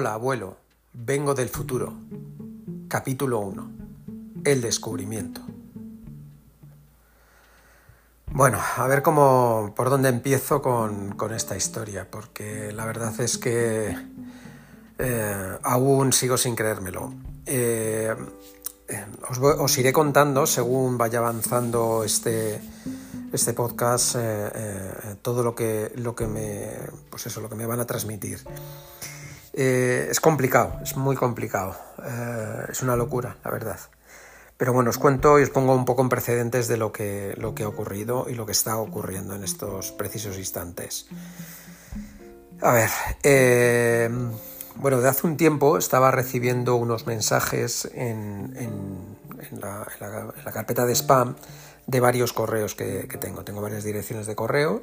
Hola abuelo, vengo del futuro. Capítulo 1. El descubrimiento. Bueno, a ver cómo, por dónde empiezo con, esta historia, porque la verdad es que eh, aún sigo sin creérmelo. Eh, eh, os, iré contando según vaya avanzando este, este podcast todo lo que, lo que me pues eso, lo que me van a transmitir. Es complicado, es muy complicado, es una locura, la verdad. Pero bueno, os cuento y os pongo un poco en precedentes de lo que, lo que ha ocurrido y lo que está ocurriendo en estos precisos instantes. A ver, eh, bueno, de hace un tiempo estaba recibiendo unos mensajes en, la, carpeta de spam de varios correos que, tengo. Tengo varias direcciones de correo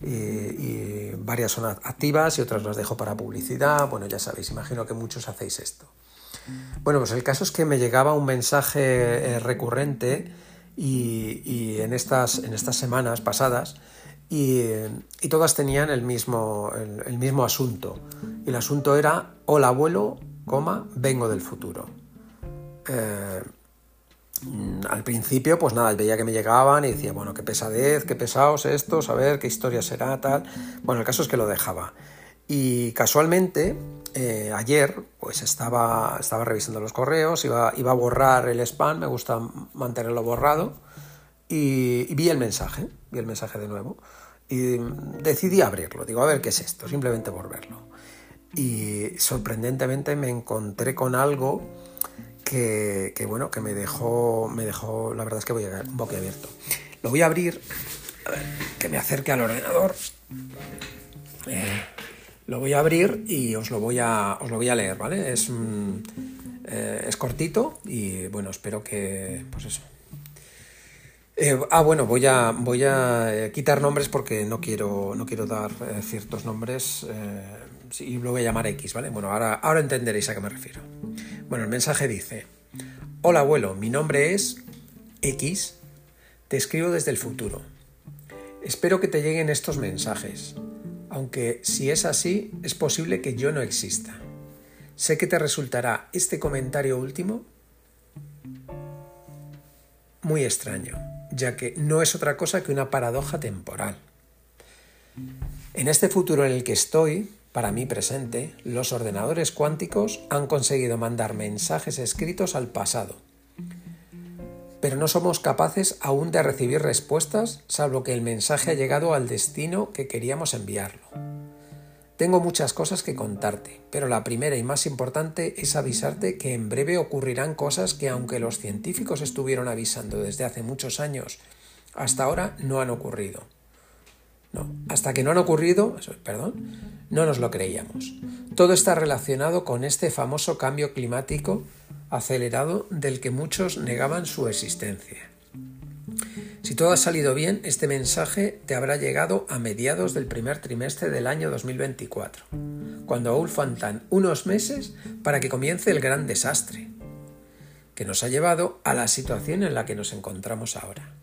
y, y, varias son activas y otras las dejo para publicidad. Bueno, ya sabéis, imagino que muchos hacéis esto. Bueno, pues el caso es que me llegaba un mensaje eh, recurrente y, en, estas, en estas semanas pasadas y, todas tenían el mismo, el, mismo asunto. Y el asunto era, hola abuelo, coma, vengo del futuro. Eh, al principio, pues nada, veía que me llegaban y decía, bueno, qué pesadez, qué pesados estos, a ver qué historia será, tal. Bueno, el caso es que lo dejaba. Y casualmente, eh, ayer, pues estaba, estaba revisando los correos, iba, iba a borrar el spam, me gusta mantenerlo borrado, y, vi el mensaje, vi el mensaje de nuevo, y decidí abrirlo, digo, a ver qué es esto, simplemente por verlo. Y sorprendentemente me encontré con algo que, bueno, que me dejó, me dejó, la verdad es que voy a abierto. Lo voy a abrir, que me acerque al ordenador. Eh, lo voy a abrir y os lo voy a, os lo voy a leer, ¿vale? Es, eh, es cortito y bueno, espero que, pues eso. Eh, ah, bueno, voy a, voy a quitar nombres porque no quiero, no quiero dar ciertos nombres y lo voy a llamar X, ¿vale? Bueno, ahora, ahora entenderéis a qué me refiero. Bueno, el mensaje dice, hola abuelo, mi nombre es X, te escribo desde el futuro. Espero que te lleguen estos mensajes aunque si es así, es posible que yo no exista. Sé que te resultará este comentario último muy extraño, ya que no es otra cosa que una paradoja temporal. En este futuro en el que estoy, para mí presente, los ordenadores cuánticos han conseguido mandar mensajes escritos al pasado pero no somos capaces aún de recibir respuestas salvo que el mensaje ha llegado al destino que queríamos enviarlo. Tengo muchas cosas que contarte, pero la primera y más importante es avisarte que en breve ocurrirán cosas que aunque los científicos estuvieron avisando desde hace muchos años, hasta ahora no han ocurrido. No, hasta que no han ocurrido, perdón, no nos lo creíamos. Todo está relacionado con este famoso cambio climático acelerado del que muchos negaban su existencia. Si todo ha salido bien, este mensaje te habrá llegado a mediados del primer trimestre del año 2024, cuando aún faltan unos meses para que comience el gran desastre, que nos ha llevado a la situación en la que nos encontramos ahora.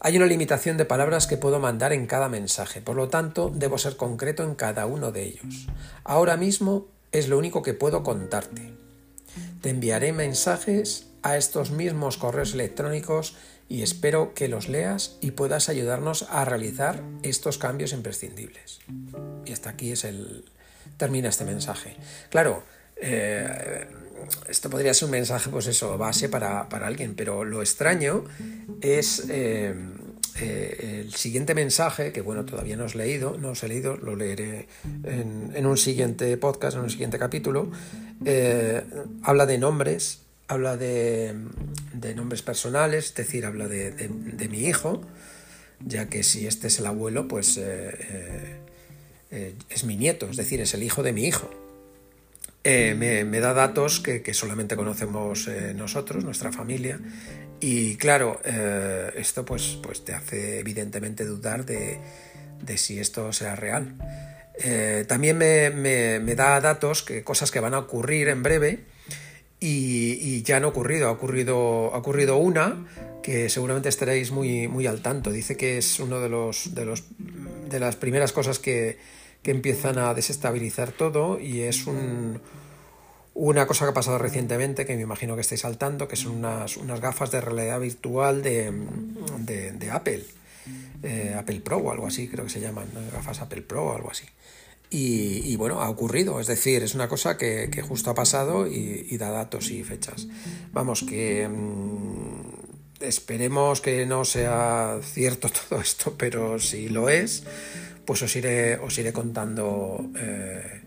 Hay una limitación de palabras que puedo mandar en cada mensaje, por lo tanto debo ser concreto en cada uno de ellos. Ahora mismo es lo único que puedo contarte. Te enviaré mensajes a estos mismos correos electrónicos y espero que los leas y puedas ayudarnos a realizar estos cambios imprescindibles. Y hasta aquí es el termina este mensaje. Claro, eh, esto podría ser un mensaje, pues eso, base para, alguien, pero lo extraño es eh, eh, el siguiente mensaje, que bueno, todavía no os he leído, no os he leído, lo leeré en, un siguiente podcast, en un siguiente capítulo, eh, habla de nombres, habla de, nombres personales, es decir, habla de, mi hijo, ya que si este es el abuelo, pues es mi nieto, es decir, es el hijo de mi hijo. Me, da datos que, solamente conocemos nosotros, nuestra familia, y claro, eh, esto pues, pues te hace evidentemente dudar de, si esto será real. Eh, también me, da datos, que cosas que van a ocurrir en breve y, ya han ocurrido. Ha ocurrido, ha ocurrido una que seguramente estaréis muy, muy al tanto. Dice que es uno de los, de los de las primeras cosas que, que empiezan a desestabilizar todo y es un, una cosa que ha pasado recientemente, que me imagino que estáis saltando, que son unas, unas gafas de realidad virtual de, de, Apple, eh, Apple Pro o algo así, creo que se llaman, gafas Apple Pro o algo así. Y, bueno, ha ocurrido, es decir, es una cosa que, justo ha pasado y, da datos y fechas. Vamos, que mm, esperemos que no sea cierto todo esto, pero si lo es, pues os iré, os iré contando eh,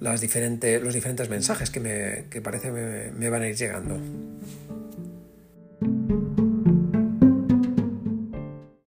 las los diferentes mensajes que, me, que parece me van a ir llegando.